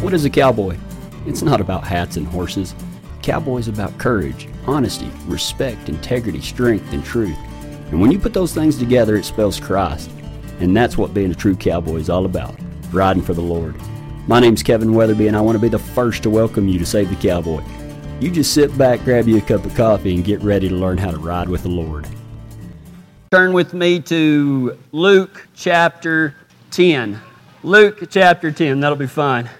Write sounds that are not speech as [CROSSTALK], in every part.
What is a cowboy? It's not about hats and horses. Cowboy's about courage, honesty, respect, integrity, strength, and truth. And when you put those things together, it spells Christ. And that's what being a true cowboy is all about riding for the Lord. My name's Kevin Weatherby, and I want to be the first to welcome you to Save the Cowboy. You just sit back, grab you a cup of coffee, and get ready to learn how to ride with the Lord. Turn with me to Luke chapter 10. Luke chapter 10, that'll be fine.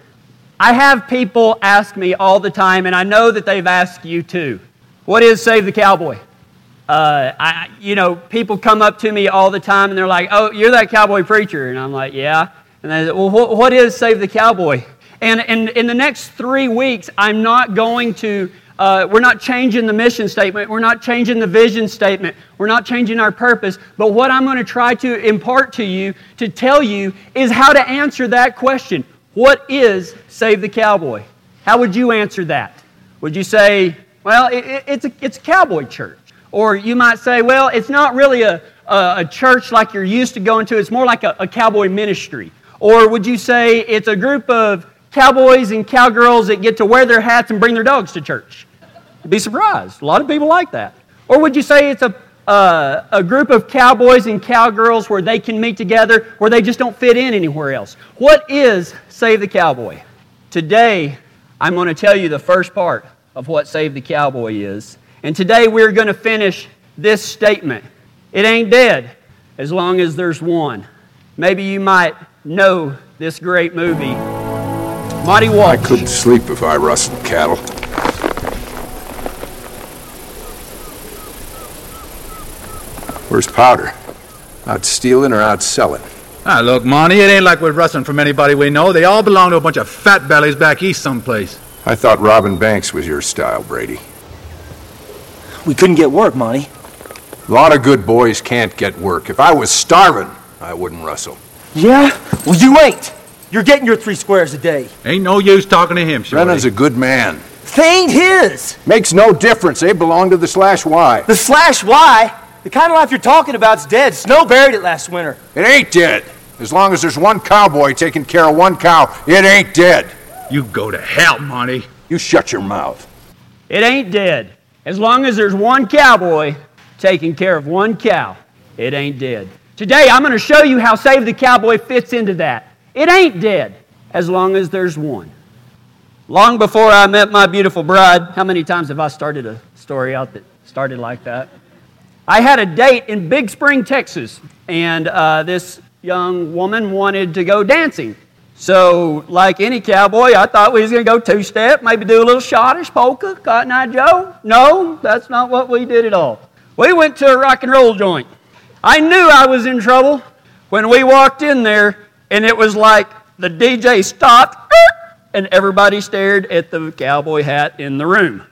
I have people ask me all the time, and I know that they've asked you too. What is Save the Cowboy? Uh, I, you know, people come up to me all the time and they're like, "Oh, you're that cowboy preacher," and I'm like, "Yeah." And they say, "Well, what, what is Save the Cowboy?" And, and in the next three weeks, I'm not going to. Uh, we're not changing the mission statement. We're not changing the vision statement. We're not changing our purpose. But what I'm going to try to impart to you, to tell you, is how to answer that question. What is Save the Cowboy? How would you answer that? Would you say, well, it, it, it's, a, it's a cowboy church? Or you might say, well, it's not really a, a, a church like you're used to going to, it's more like a, a cowboy ministry. Or would you say it's a group of cowboys and cowgirls that get to wear their hats and bring their dogs to church? You'd be surprised. A lot of people like that. Or would you say it's a, uh, a group of cowboys and cowgirls where they can meet together, where they just don't fit in anywhere else? What is Save the Cowboy? Today, I'm going to tell you the first part of what Save the Cowboy is. And today we're going to finish this statement It ain't dead as long as there's one. Maybe you might know this great movie. Monte Walsh. I couldn't sleep if I rustled cattle. Where's Powder? Out stealing or out selling? Ah, look, Monte, it ain't like we're rustling from anybody we know. They all belong to a bunch of fat bellies back east someplace. I thought robbing banks was your style, Brady. We couldn't get work, Monte. A lot of good boys can't get work. If I was starving, I wouldn't rustle. Yeah? Well, you ain't. You're getting your three squares a day. Ain't no use talking to him, Shorty. Brennan's a good man. They ain't his. Makes no difference. They belong to the slash Y. The slash Y, the kind of life you're talking about is dead. Snow buried it last winter. It ain't dead. As long as there's one cowboy taking care of one cow, it ain't dead. You go to hell, Monte. You shut your mouth. It ain't dead. As long as there's one cowboy taking care of one cow, it ain't dead. Today, I'm going to show you how Save the Cowboy fits into that. It ain't dead as long as there's one. Long before I met my beautiful bride, how many times have I started a story out that started like that? I had a date in Big Spring, Texas, and uh, this young woman wanted to go dancing. So, like any cowboy, I thought we was going to go two step, maybe do a little schottische polka, Cotton Eye Joe. No, that's not what we did at all. We went to a rock and roll joint. I knew I was in trouble when we walked in there, and it was like the DJ stopped, and everybody stared at the cowboy hat in the room.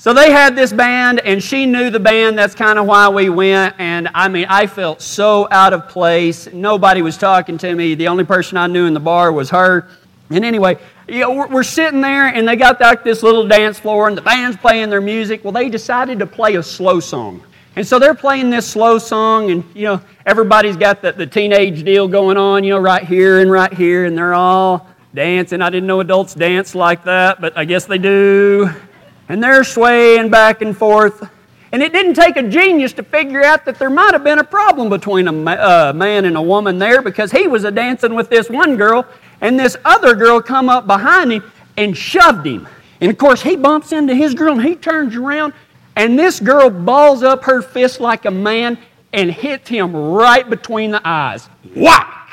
So they had this band, and she knew the band. That's kind of why we went. And I mean, I felt so out of place. Nobody was talking to me. The only person I knew in the bar was her. And anyway, you know, we're, sitting there, and they got like this little dance floor, and the band's playing their music. Well, they decided to play a slow song. And so they're playing this slow song, and you know, everybody's got the, the teenage deal going on, you know, right here and right here, and they're all dancing. I didn't know adults dance like that, but I guess they do and they're swaying back and forth. And it didn't take a genius to figure out that there might have been a problem between a uh, man and a woman there because he was a dancing with this one girl, and this other girl come up behind him and shoved him. And of course, he bumps into his girl and he turns around, and this girl balls up her fist like a man and hits him right between the eyes. Whack!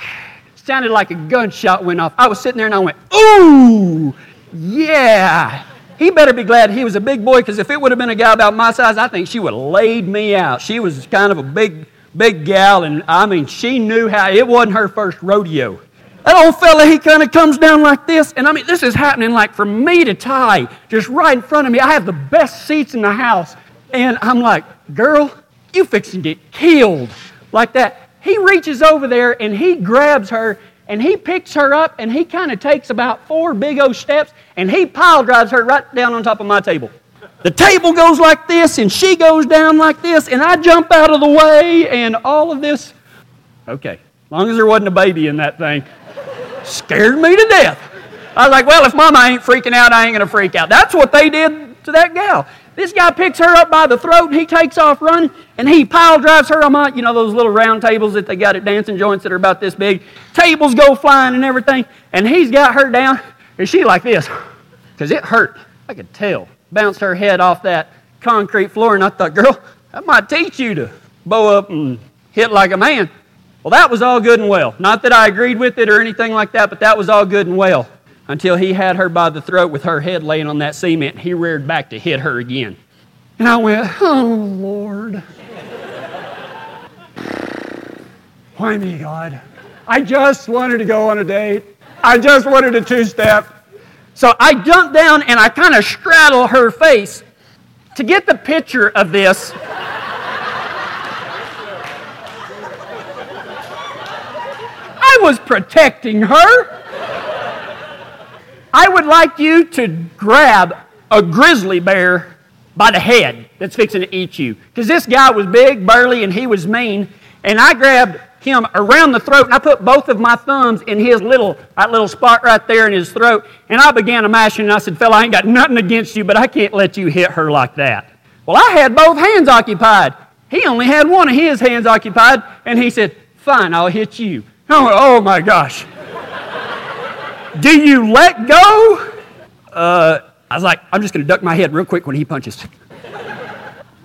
Sounded like a gunshot went off. I was sitting there and I went, Ooh, yeah. He better be glad he was a big boy because if it would have been a guy about my size, I think she would have laid me out. She was kind of a big, big gal, and I mean, she knew how it wasn't her first rodeo. That old fella, he kind of comes down like this, and I mean, this is happening like from me to Ty, just right in front of me. I have the best seats in the house, and I'm like, girl, you fixing to get killed like that. He reaches over there and he grabs her and he picks her up and he kind of takes about four big old steps and he pile drives her right down on top of my table. The table goes like this and she goes down like this and I jump out of the way and all of this. Okay, as long as there wasn't a baby in that thing, scared me to death. I was like, well, if mama ain't freaking out, I ain't going to freak out. That's what they did to that gal. This guy picks her up by the throat and he takes off running and he pile drives her on my, you know, those little round tables that they got at dancing joints that are about this big. Tables go flying and everything. And he's got her down and she like this because it hurt. I could tell. Bounced her head off that concrete floor and I thought, girl, that might teach you to bow up and hit like a man. Well, that was all good and well. Not that I agreed with it or anything like that, but that was all good and well until he had her by the throat with her head laying on that cement. He reared back to hit her again. And I went, Oh, Lord. [SIGHS] Why me, God? I just wanted to go on a date. I just wanted a two step. So I jumped down and I kind of straddle her face. To get the picture of this, I was protecting her. I would like you to grab a grizzly bear by the head that's fixing to eat you. Because this guy was big, burly, and he was mean. And I grabbed him around the throat and I put both of my thumbs in his little, that little spot right there in his throat. And I began to mash him and I said, Fella, I ain't got nothing against you, but I can't let you hit her like that. Well, I had both hands occupied. He only had one of his hands occupied, and he said, Fine, I'll hit you. Went, Oh my gosh. Do you let go? Uh, I was like, I'm just going to duck my head real quick when he punches.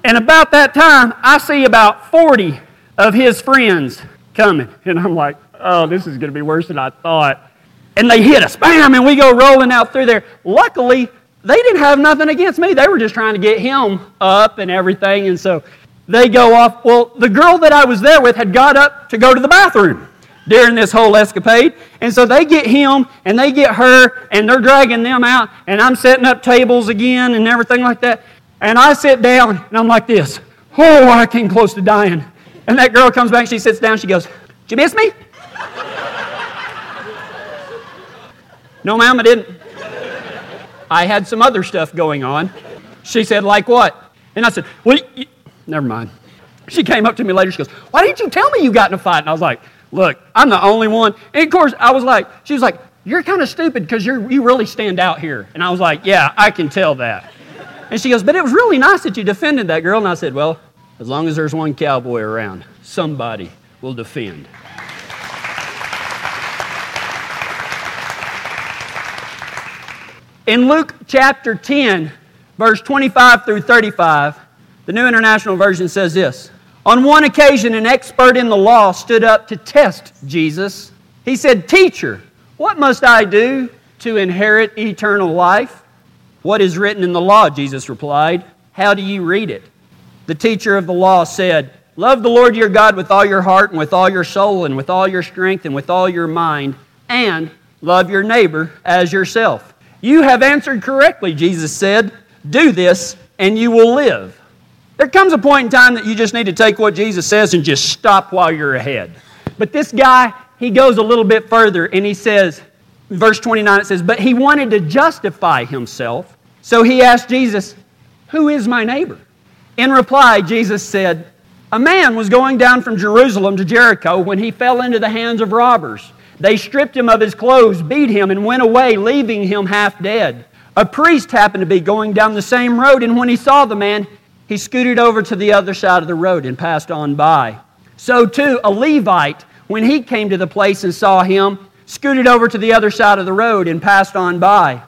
and about that time, I see about 40 of his friends coming. And I'm like, oh, this is going to be worse than I thought. And they hit us, bam, and we go rolling out through there. Luckily, they didn't have nothing against me. They were just trying to get him up and everything. And so they go off. Well, the girl that I was there with had got up to go to the bathroom during this whole escapade. And so they get him and they get her and they're dragging them out. And I'm setting up tables again and everything like that. And I sit down and I'm like this. Oh, I came close to dying. And that girl comes back, she sits down, she goes, Did you miss me? [LAUGHS] no, ma'am, I didn't. I had some other stuff going on. She said, Like what? And I said, Well, never mind. She came up to me later, she goes, Why didn't you tell me you got in a fight? And I was like, Look, I'm the only one. And of course, I was like, She was like, You're kind of stupid because you really stand out here. And I was like, Yeah, I can tell that. And she goes, But it was really nice that you defended that girl. And I said, Well, as long as there's one cowboy around, somebody will defend. In Luke chapter 10, verse 25 through 35, the New International Version says this On one occasion, an expert in the law stood up to test Jesus. He said, Teacher, what must I do to inherit eternal life? What is written in the law? Jesus replied. How do you read it? The teacher of the law said, Love the Lord your God with all your heart and with all your soul and with all your strength and with all your mind, and love your neighbor as yourself. You have answered correctly, Jesus said. Do this and you will live. There comes a point in time that you just need to take what Jesus says and just stop while you're ahead. But this guy, he goes a little bit further and he says, verse 29, it says, But he wanted to justify himself. So he asked Jesus, Who is my neighbor? In reply, Jesus said, A man was going down from Jerusalem to Jericho when he fell into the hands of robbers. They stripped him of his clothes, beat him, and went away, leaving him half dead. A priest happened to be going down the same road, and when he saw the man, he scooted over to the other side of the road and passed on by. So, too, a Levite, when he came to the place and saw him, scooted over to the other side of the road and passed on by.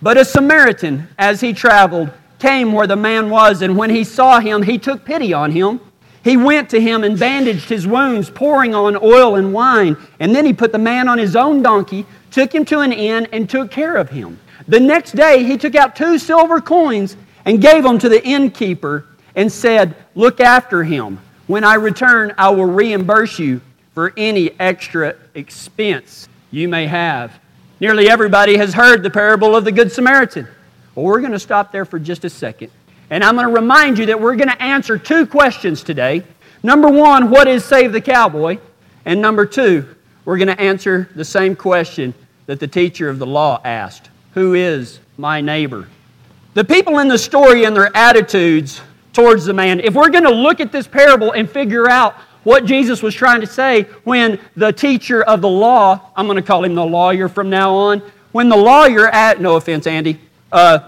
But a Samaritan, as he traveled, came where the man was, and when he saw him, he took pity on him he went to him and bandaged his wounds, pouring on oil and wine. And then he put the man on his own donkey, took him to an inn, and took care of him. The next day, he took out two silver coins and gave them to the innkeeper and said, Look after him. When I return, I will reimburse you for any extra expense you may have. Nearly everybody has heard the parable of the Good Samaritan. Well, we're going to stop there for just a second. And I'm going to remind you that we're going to answer two questions today. Number one, what is Save the Cowboy? And number two, we're going to answer the same question that the teacher of the law asked Who is my neighbor? The people in the story and their attitudes towards the man, if we're going to look at this parable and figure out what Jesus was trying to say when the teacher of the law, I'm going to call him the lawyer from now on, when the lawyer at no offense, Andy, uh,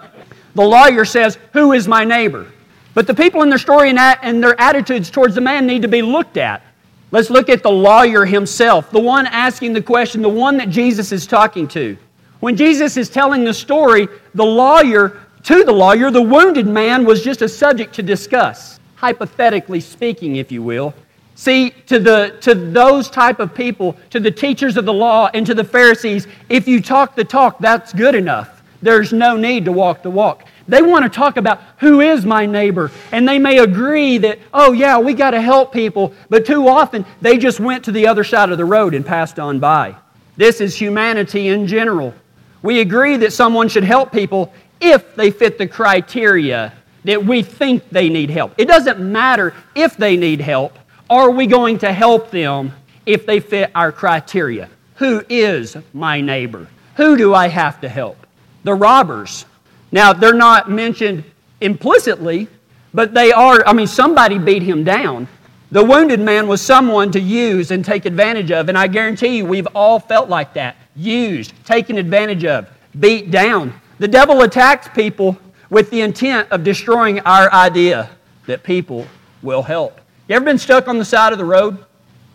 the lawyer says, "Who is my neighbor?" But the people in their story and, and their attitudes towards the man need to be looked at. Let's look at the lawyer himself, the one asking the question, the one that Jesus is talking to. When Jesus is telling the story, the lawyer, to the lawyer, the wounded man was just a subject to discuss, hypothetically speaking, if you will. See, to, the, to those type of people, to the teachers of the law and to the Pharisees, if you talk the talk, that's good enough. There's no need to walk the walk. They want to talk about who is my neighbor. And they may agree that, oh, yeah, we got to help people. But too often, they just went to the other side of the road and passed on by. This is humanity in general. We agree that someone should help people if they fit the criteria that we think they need help. It doesn't matter if they need help. Are we going to help them if they fit our criteria? Who is my neighbor? Who do I have to help? The robbers now, they're not mentioned implicitly, but they are, I mean, somebody beat him down. The wounded man was someone to use and take advantage of, and I guarantee you we've all felt like that used, taken advantage of, beat down. The devil attacks people with the intent of destroying our idea that people will help. You ever been stuck on the side of the road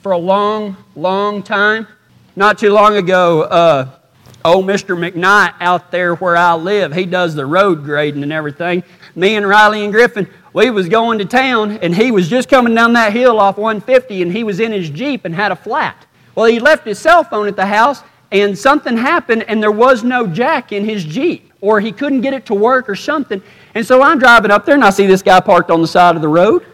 for a long, long time? Not too long ago, uh, old Mr. McKnight out there where I live, he does the road grading and everything. Me and Riley and Griffin, we was going to town, and he was just coming down that hill off 150, and he was in his Jeep and had a flat. Well, he left his cell phone at the house, and something happened, and there was no jack in his Jeep, or he couldn't get it to work or something. And so I'm driving up there, and I see this guy parked on the side of the road.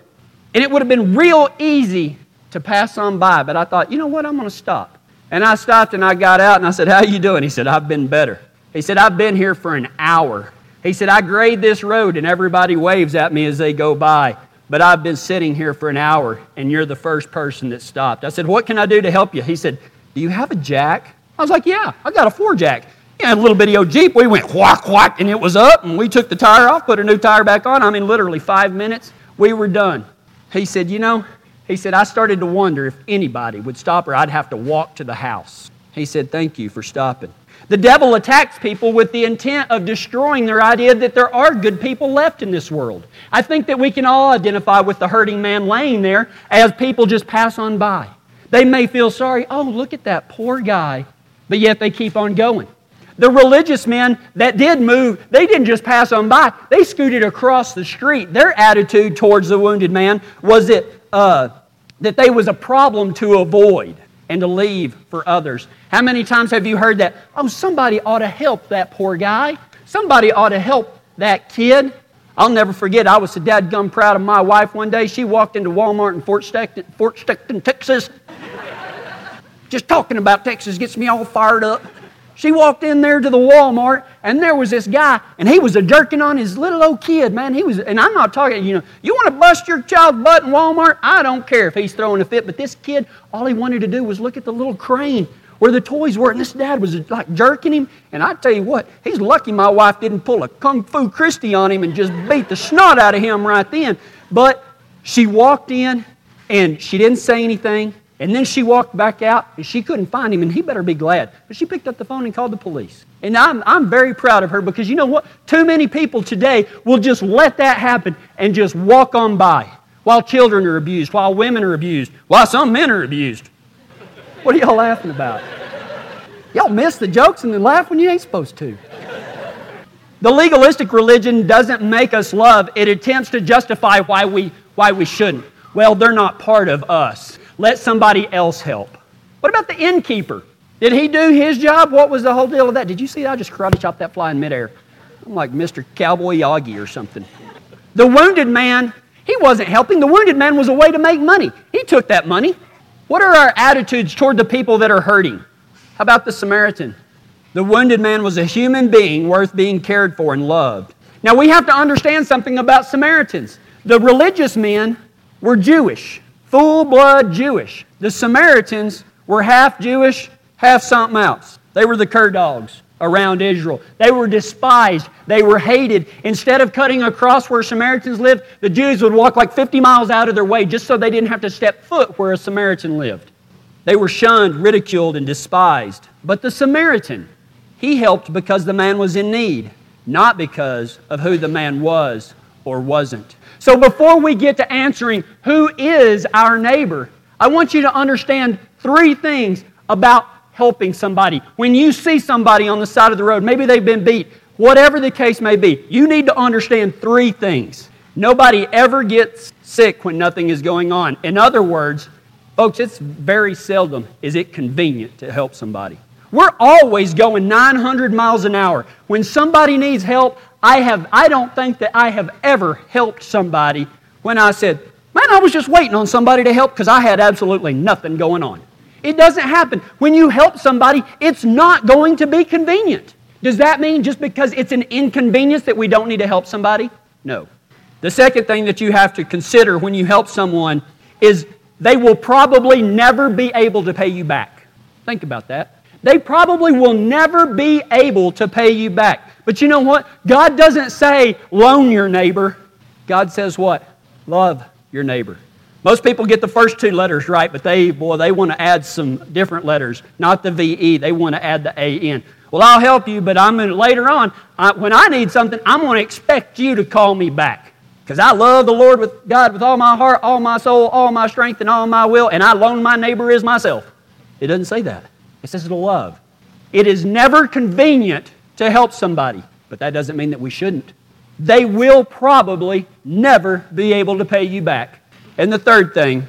And it would have been real easy to pass on by, but I thought, you know what, I'm going to stop. And I stopped and I got out and I said, How you doing? He said, I've been better. He said, I've been here for an hour. He said, I grade this road and everybody waves at me as they go by, but I've been sitting here for an hour and you're the first person that stopped. I said, What can I do to help you? He said, Do you have a jack? I was like, Yeah, I got a four jack. Yeah, a little bitty old Jeep. We went whack, whack, and it was up, and we took the tire off, put a new tire back on. I mean, literally five minutes, we were done. He said, You know, he said, I started to wonder if anybody would stop or I'd have to walk to the house. He said, Thank you for stopping. The devil attacks people with the intent of destroying their idea that there are good people left in this world. I think that we can all identify with the hurting man laying there as people just pass on by. They may feel sorry, oh, look at that poor guy, but yet they keep on going. The religious men that did move, they didn't just pass on by, they scooted across the street. Their attitude towards the wounded man was that uh, that they was a problem to avoid and to leave for others. How many times have you heard that? Oh, somebody ought to help that poor guy. Somebody ought to help that kid. I'll never forget, I was so dadgum proud of my wife one day. She walked into Walmart in Fort Stockton, Fort Stockton Texas. Just talking about Texas gets me all fired up. She walked in there to the Walmart, and there was this guy, and he was a jerking on his little old kid, man. He was, and I'm not talking, you know, you want to bust your child's butt in Walmart? I don't care if he's throwing a fit, but this kid, all he wanted to do was look at the little crane where the toys were, and this dad was like jerking him. And I tell you what, he's lucky my wife didn't pull a kung fu Christie on him and just beat the snot out of him right then. But she walked in, and she didn't say anything. And then she walked back out and she couldn't find him, and he better be glad. But she picked up the phone and called the police. And I'm, I'm very proud of her because you know what? Too many people today will just let that happen and just walk on by while children are abused, while women are abused, while some men are abused. What are y'all laughing about? Y'all miss the jokes and then laugh when you ain't supposed to. The legalistic religion doesn't make us love, it attempts to justify why we, why we shouldn't. Well, they're not part of us. Let somebody else help. What about the innkeeper? Did he do his job? What was the whole deal of that? Did you see that? I just karate chopped that fly in midair. I'm like Mr. Cowboy Yagi or something. The wounded man, he wasn't helping. The wounded man was a way to make money. He took that money. What are our attitudes toward the people that are hurting? How about the Samaritan? The wounded man was a human being worth being cared for and loved. Now we have to understand something about Samaritans. The religious men were Jewish full blood Jewish. The Samaritans were half Jewish, half something else. They were the cur dogs around Israel. They were despised. They were hated. Instead of cutting across where Samaritans lived, the Jews would walk like 50 miles out of their way just so they didn't have to step foot where a Samaritan lived. They were shunned, ridiculed, and despised. But the Samaritan, He helped because the man was in need, not because of who the man was or wasn't. So before we get to answering who is our neighbor, I want you to understand three things about helping somebody. When you see somebody on the side of the road, maybe they've been beat, whatever the case may be, you need to understand three things. Nobody ever gets sick when nothing is going on. In other words, folks, it's very seldom is it convenient to help somebody. We're always going 900 miles an hour. When somebody needs help, I have I don't think that I have ever helped somebody when I said, "Man, I was just waiting on somebody to help because I had absolutely nothing going on." It doesn't happen. When you help somebody, it's not going to be convenient. Does that mean just because it's an inconvenience that we don't need to help somebody? No. The second thing that you have to consider when you help someone is they will probably never be able to pay you back. Think about that. They probably will never be able to pay you back. But you know what? God doesn't say loan your neighbor. God says what? Love your neighbor. Most people get the first two letters right, but they, boy, they want to add some different letters, not the VE. They want to add the AN. Well, I'll help you, but I'm gonna, later on, I, when I need something, I'm going to expect you to call me back. Because I love the Lord with God with all my heart, all my soul, all my strength, and all my will, and I loan my neighbor as myself. It doesn't say that. It says love. It is never convenient to help somebody, but that doesn't mean that we shouldn't. They will probably never be able to pay you back. And the third thing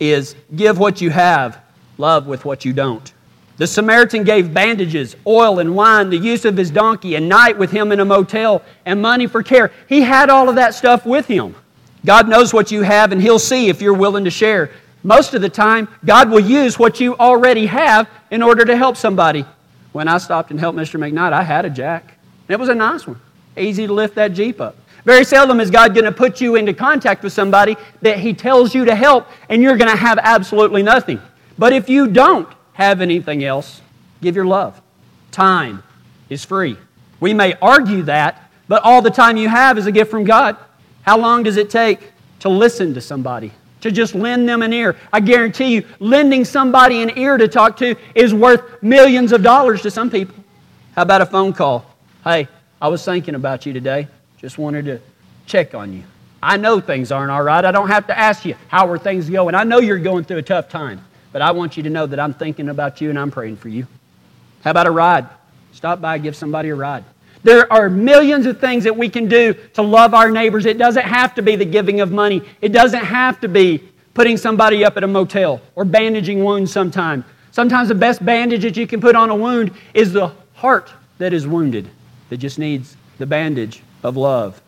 is give what you have, love with what you don't. The Samaritan gave bandages, oil, and wine, the use of his donkey, a night with him in a motel, and money for care. He had all of that stuff with him. God knows what you have, and He'll see if you're willing to share. Most of the time, God will use what you already have in order to help somebody. When I stopped and helped Mr. McKnight, I had a jack. It was a nice one. Easy to lift that Jeep up. Very seldom is God going to put you into contact with somebody that He tells you to help and you're going to have absolutely nothing. But if you don't have anything else, give your love. Time is free. We may argue that, but all the time you have is a gift from God. How long does it take to listen to somebody? To just lend them an ear. I guarantee you, lending somebody an ear to talk to is worth millions of dollars to some people. How about a phone call? Hey, I was thinking about you today. Just wanted to check on you. I know things aren't all right. I don't have to ask you, how are things going? I know you're going through a tough time, but I want you to know that I'm thinking about you and I'm praying for you. How about a ride? Stop by, give somebody a ride. There are millions of things that we can do to love our neighbors. It doesn't have to be the giving of money, it doesn't have to be putting somebody up at a motel or bandaging wounds sometime. Sometimes the best bandage that you can put on a wound is the heart that is wounded, that just needs the bandage of love.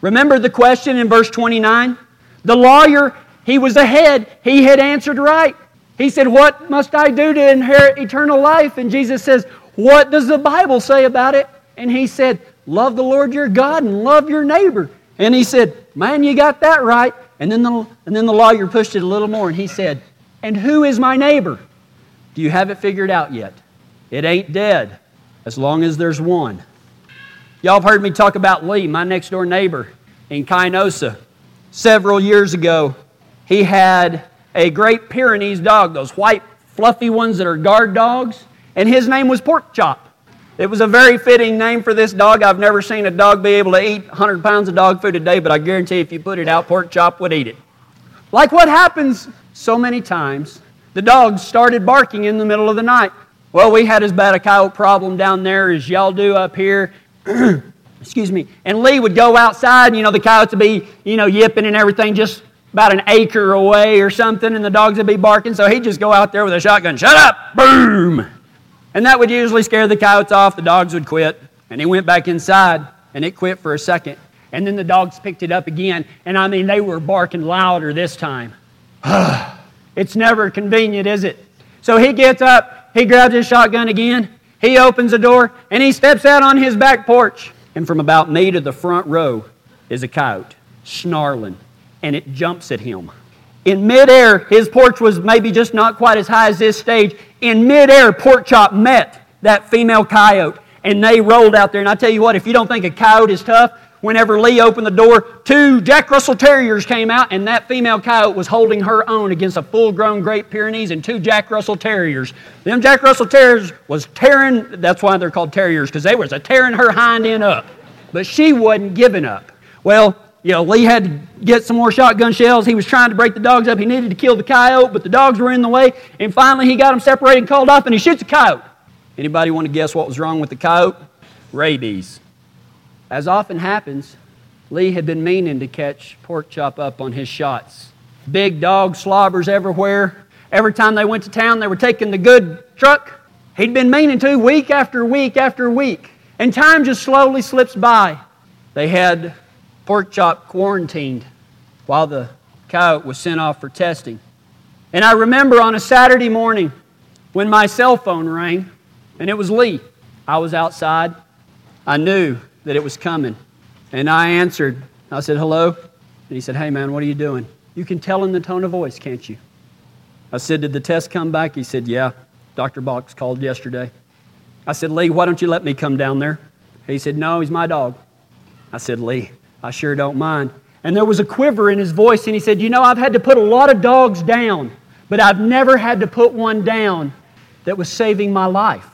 Remember the question in verse 29? The lawyer, he was ahead. He had answered right. He said, What must I do to inherit eternal life? And Jesus says, What does the Bible say about it? And he said, Love the Lord your God and love your neighbor. And he said, Man, you got that right. And then the, and then the lawyer pushed it a little more and he said, And who is my neighbor? Do you have it figured out yet? It ain't dead as long as there's one. Y'all have heard me talk about Lee, my next door neighbor in Kinosa. Several years ago, he had a Great Pyrenees dog, those white, fluffy ones that are guard dogs, and his name was Pork Chop. It was a very fitting name for this dog. I've never seen a dog be able to eat 100 pounds of dog food a day, but I guarantee if you put it out, Pork Chop would eat it. Like what happens so many times, the dog started barking in the middle of the night. Well, we had as bad a coyote problem down there as y'all do up here, [CLEARS THROAT] excuse me, and Lee would go outside, and, you know, the coyotes would be, you know, yipping and everything just about an acre away or something, and the dogs would be barking. So he'd just go out there with a shotgun, shut up, boom. And that would usually scare the coyotes off. The dogs would quit. And he went back inside, and it quit for a second. And then the dogs picked it up again. And I mean, they were barking louder this time. [SIGHS] it's never convenient, is it? So he gets up, he grabs his shotgun again, he opens the door and he steps out on his back porch. And from about me to the front row is a coyote snarling, and it jumps at him. In midair, his porch was maybe just not quite as high as this stage. In midair, Pork Chop met that female coyote, and they rolled out there. And I tell you what, if you don't think a coyote is tough, whenever Lee opened the door, two Jack Russell Terriers came out, and that female coyote was holding her own against a full grown Great Pyrenees and two Jack Russell Terriers. Them Jack Russell Terriers was tearing, that's why they're called Terriers, because they was a tearing her hind end up. But she wasn't giving up. Well, you know, Lee had to get some more shotgun shells. He was trying to break the dogs up. He needed to kill the coyote, but the dogs were in the way. And finally, he got them separated and called off, and he shoots a coyote. Anybody want to guess what was wrong with the coyote? Rabies. As often happens, Lee had been meaning to catch pork chop up on his shots. Big dog slobbers everywhere. Every time they went to town, they were taking the good truck. He'd been meaning to week after week after week. And time just slowly slips by. They had pork chop quarantined while the coyote was sent off for testing. And I remember on a Saturday morning when my cell phone rang, and it was Lee. I was outside. I knew that it was coming. And I answered. I said, hello. And he said, hey, man, what are you doing? You can tell in the tone of voice, can't you? I said, did the test come back? He said, yeah. Dr. Box called yesterday. I said, Lee, why don't you let me come down there? He said, no, he's my dog. I said, Lee, I sure don't mind. And there was a quiver in his voice, and he said, You know, I've had to put a lot of dogs down, but I've never had to put one down that was saving my life.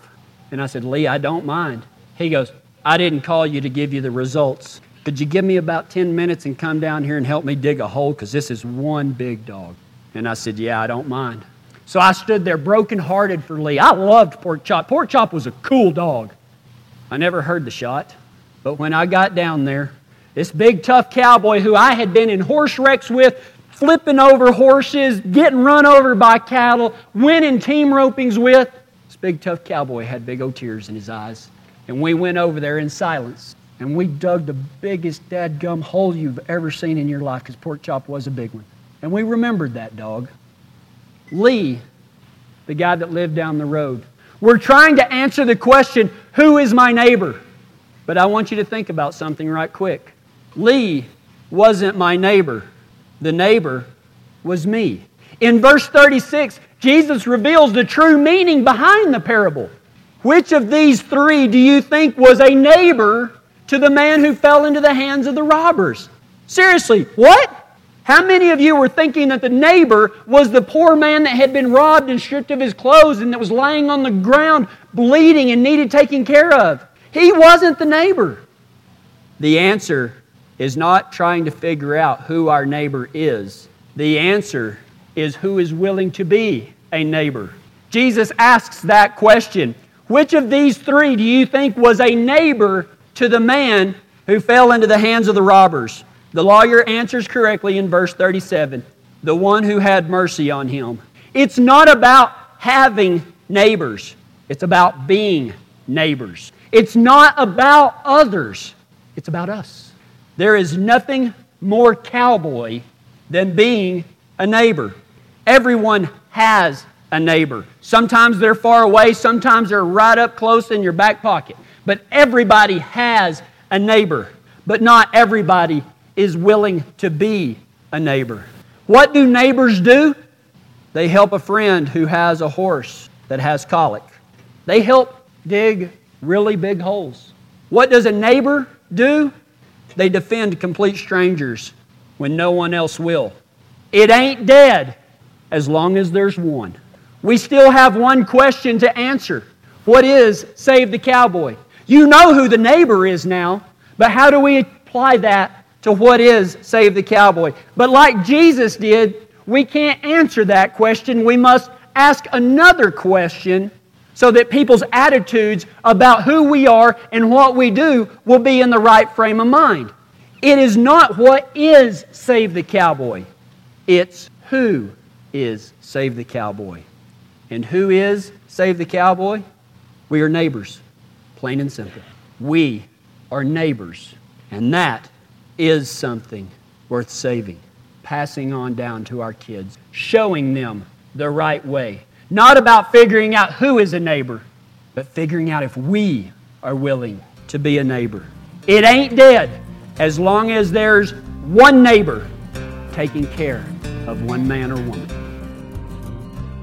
And I said, Lee, I don't mind. He goes, I didn't call you to give you the results. Could you give me about 10 minutes and come down here and help me dig a hole? Because this is one big dog. And I said, Yeah, I don't mind. So I stood there brokenhearted for Lee. I loved Pork Chop. Pork Chop was a cool dog. I never heard the shot, but when I got down there, this big tough cowboy who I had been in horse wrecks with, flipping over horses, getting run over by cattle, winning team ropings with, this big tough cowboy had big old tears in his eyes. And we went over there in silence. And we dug the biggest dadgum hole you've ever seen in your life because pork chop was a big one. And we remembered that dog. Lee, the guy that lived down the road. We're trying to answer the question, who is my neighbor? But I want you to think about something right quick. Lee wasn't my neighbor, the neighbor was me. In verse 36, Jesus reveals the true meaning behind the parable. Which of these three do you think was a neighbor to the man who fell into the hands of the robbers? Seriously, what? How many of you were thinking that the neighbor was the poor man that had been robbed and stripped of his clothes and that was lying on the ground bleeding and needed taking care of? He wasn't the neighbor. The answer is not trying to figure out who our neighbor is. The answer is who is willing to be a neighbor. Jesus asks that question Which of these three do you think was a neighbor to the man who fell into the hands of the robbers? The lawyer answers correctly in verse 37 the one who had mercy on him. It's not about having neighbors, it's about being neighbors. It's not about others, it's about us. There is nothing more cowboy than being a neighbor. Everyone has a neighbor. Sometimes they're far away, sometimes they're right up close in your back pocket. But everybody has a neighbor. But not everybody is willing to be a neighbor. What do neighbors do? They help a friend who has a horse that has colic. They help dig really big holes. What does a neighbor do? They defend complete strangers when no one else will. It ain't dead as long as there's one. We still have one question to answer. What is Save the Cowboy? You know who the neighbor is now, but how do we apply that to what is Save the Cowboy? But like Jesus did, we can't answer that question. We must ask another question so that people's attitudes about who we are and what we do will be in the right frame of mind. It is not what is Save the Cowboy, it's who is Save the Cowboy. And who is Save the Cowboy? We are neighbors, plain and simple. We are neighbors, and that is something worth saving, passing on down to our kids, showing them the right way not about figuring out who is a neighbor, but figuring out if we are willing to be a neighbor. It ain't dead as long as there's one neighbor taking care of one man or woman.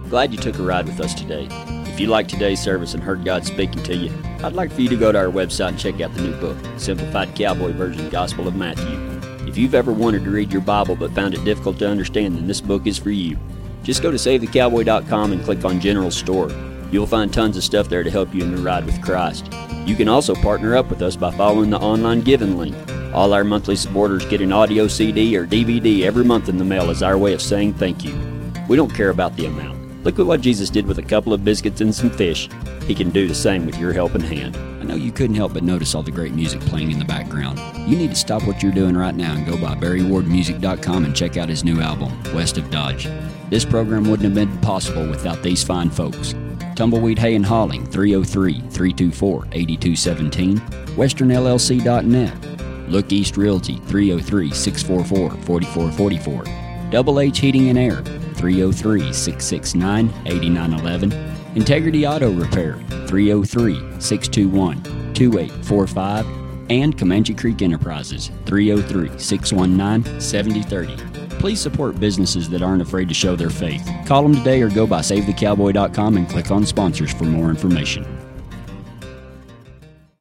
Glad you took a ride with us today. If you liked today's service and heard God speaking to you, I'd like for you to go to our website and check out the new book, Simplified Cowboy Version Gospel of Matthew. If you've ever wanted to read your Bible but found it difficult to understand, then this book is for you. Just go to SaveTheCowboy.com and click on General Store. You'll find tons of stuff there to help you in your ride with Christ. You can also partner up with us by following the online giving link. All our monthly supporters get an audio CD or DVD every month in the mail as our way of saying thank you. We don't care about the amount. Look at what Jesus did with a couple of biscuits and some fish. He can do the same with your helping hand. I know you couldn't help but notice all the great music playing in the background. You need to stop what you're doing right now and go by BarryWardMusic.com and check out his new album, West of Dodge. This program wouldn't have been possible without these fine folks. Tumbleweed Hay and Hauling, 303 324 8217, WesternLLC.net, Look East Realty, 303 644 4444, Double H Heating and Air, 303 669 8911, Integrity Auto Repair, 303 621 2845, and Comanche Creek Enterprises, 303 619 7030. Please support businesses that aren't afraid to show their faith. Call them today or go by SaveTheCowboy.com and click on sponsors for more information.